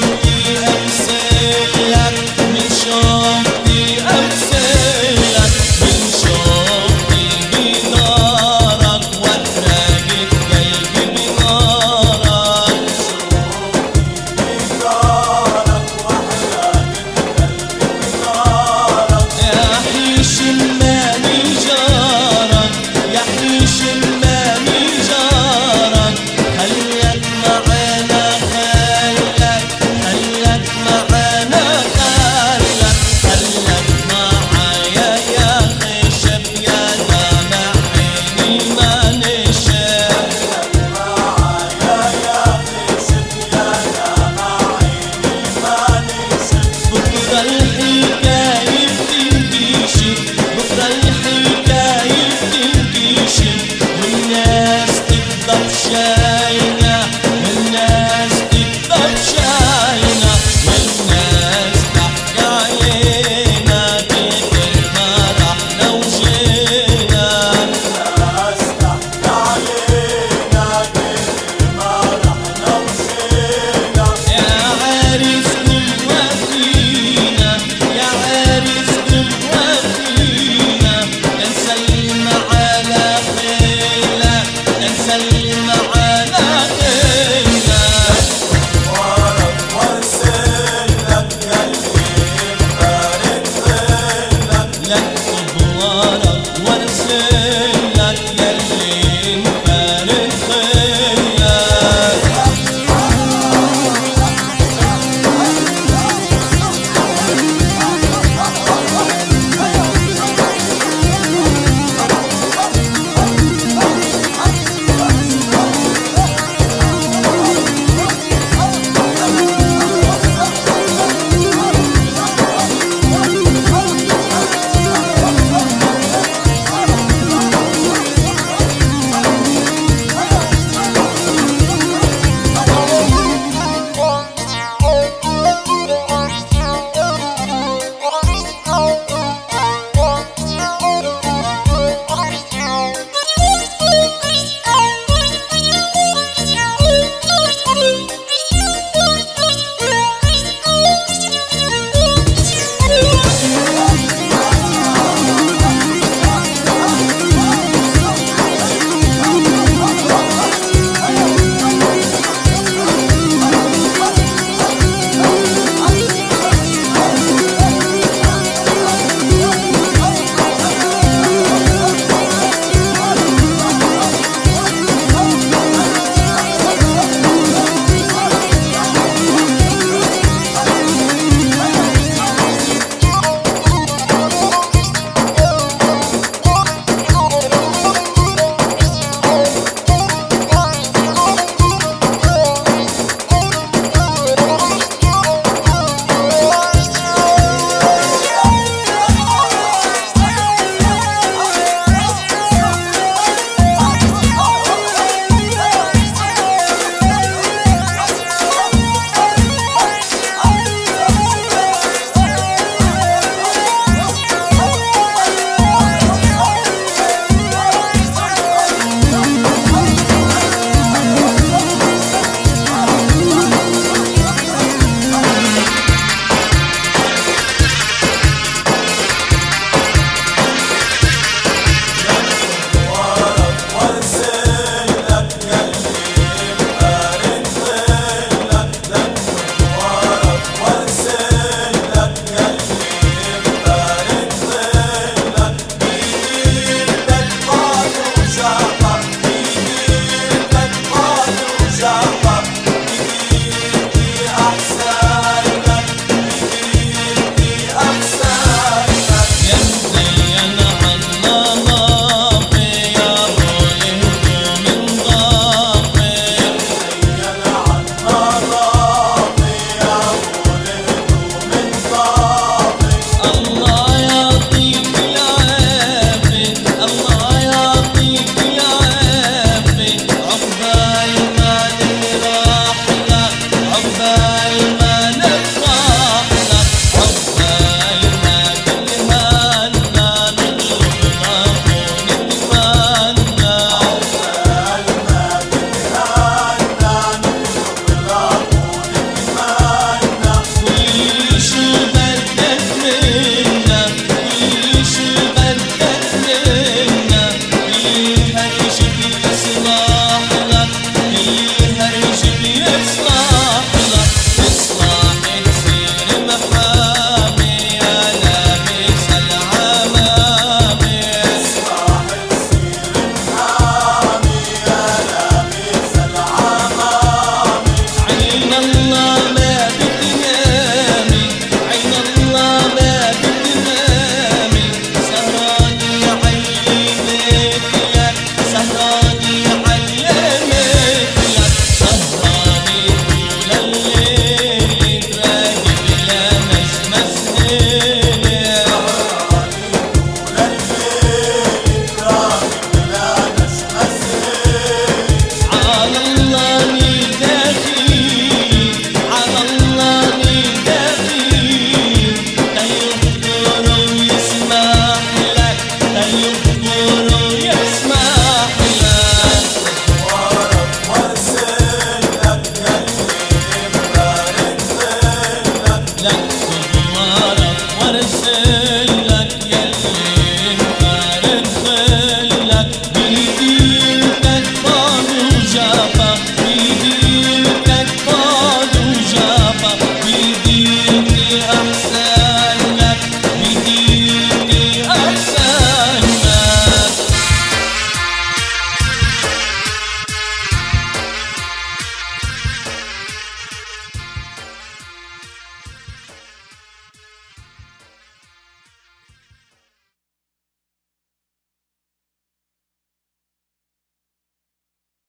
time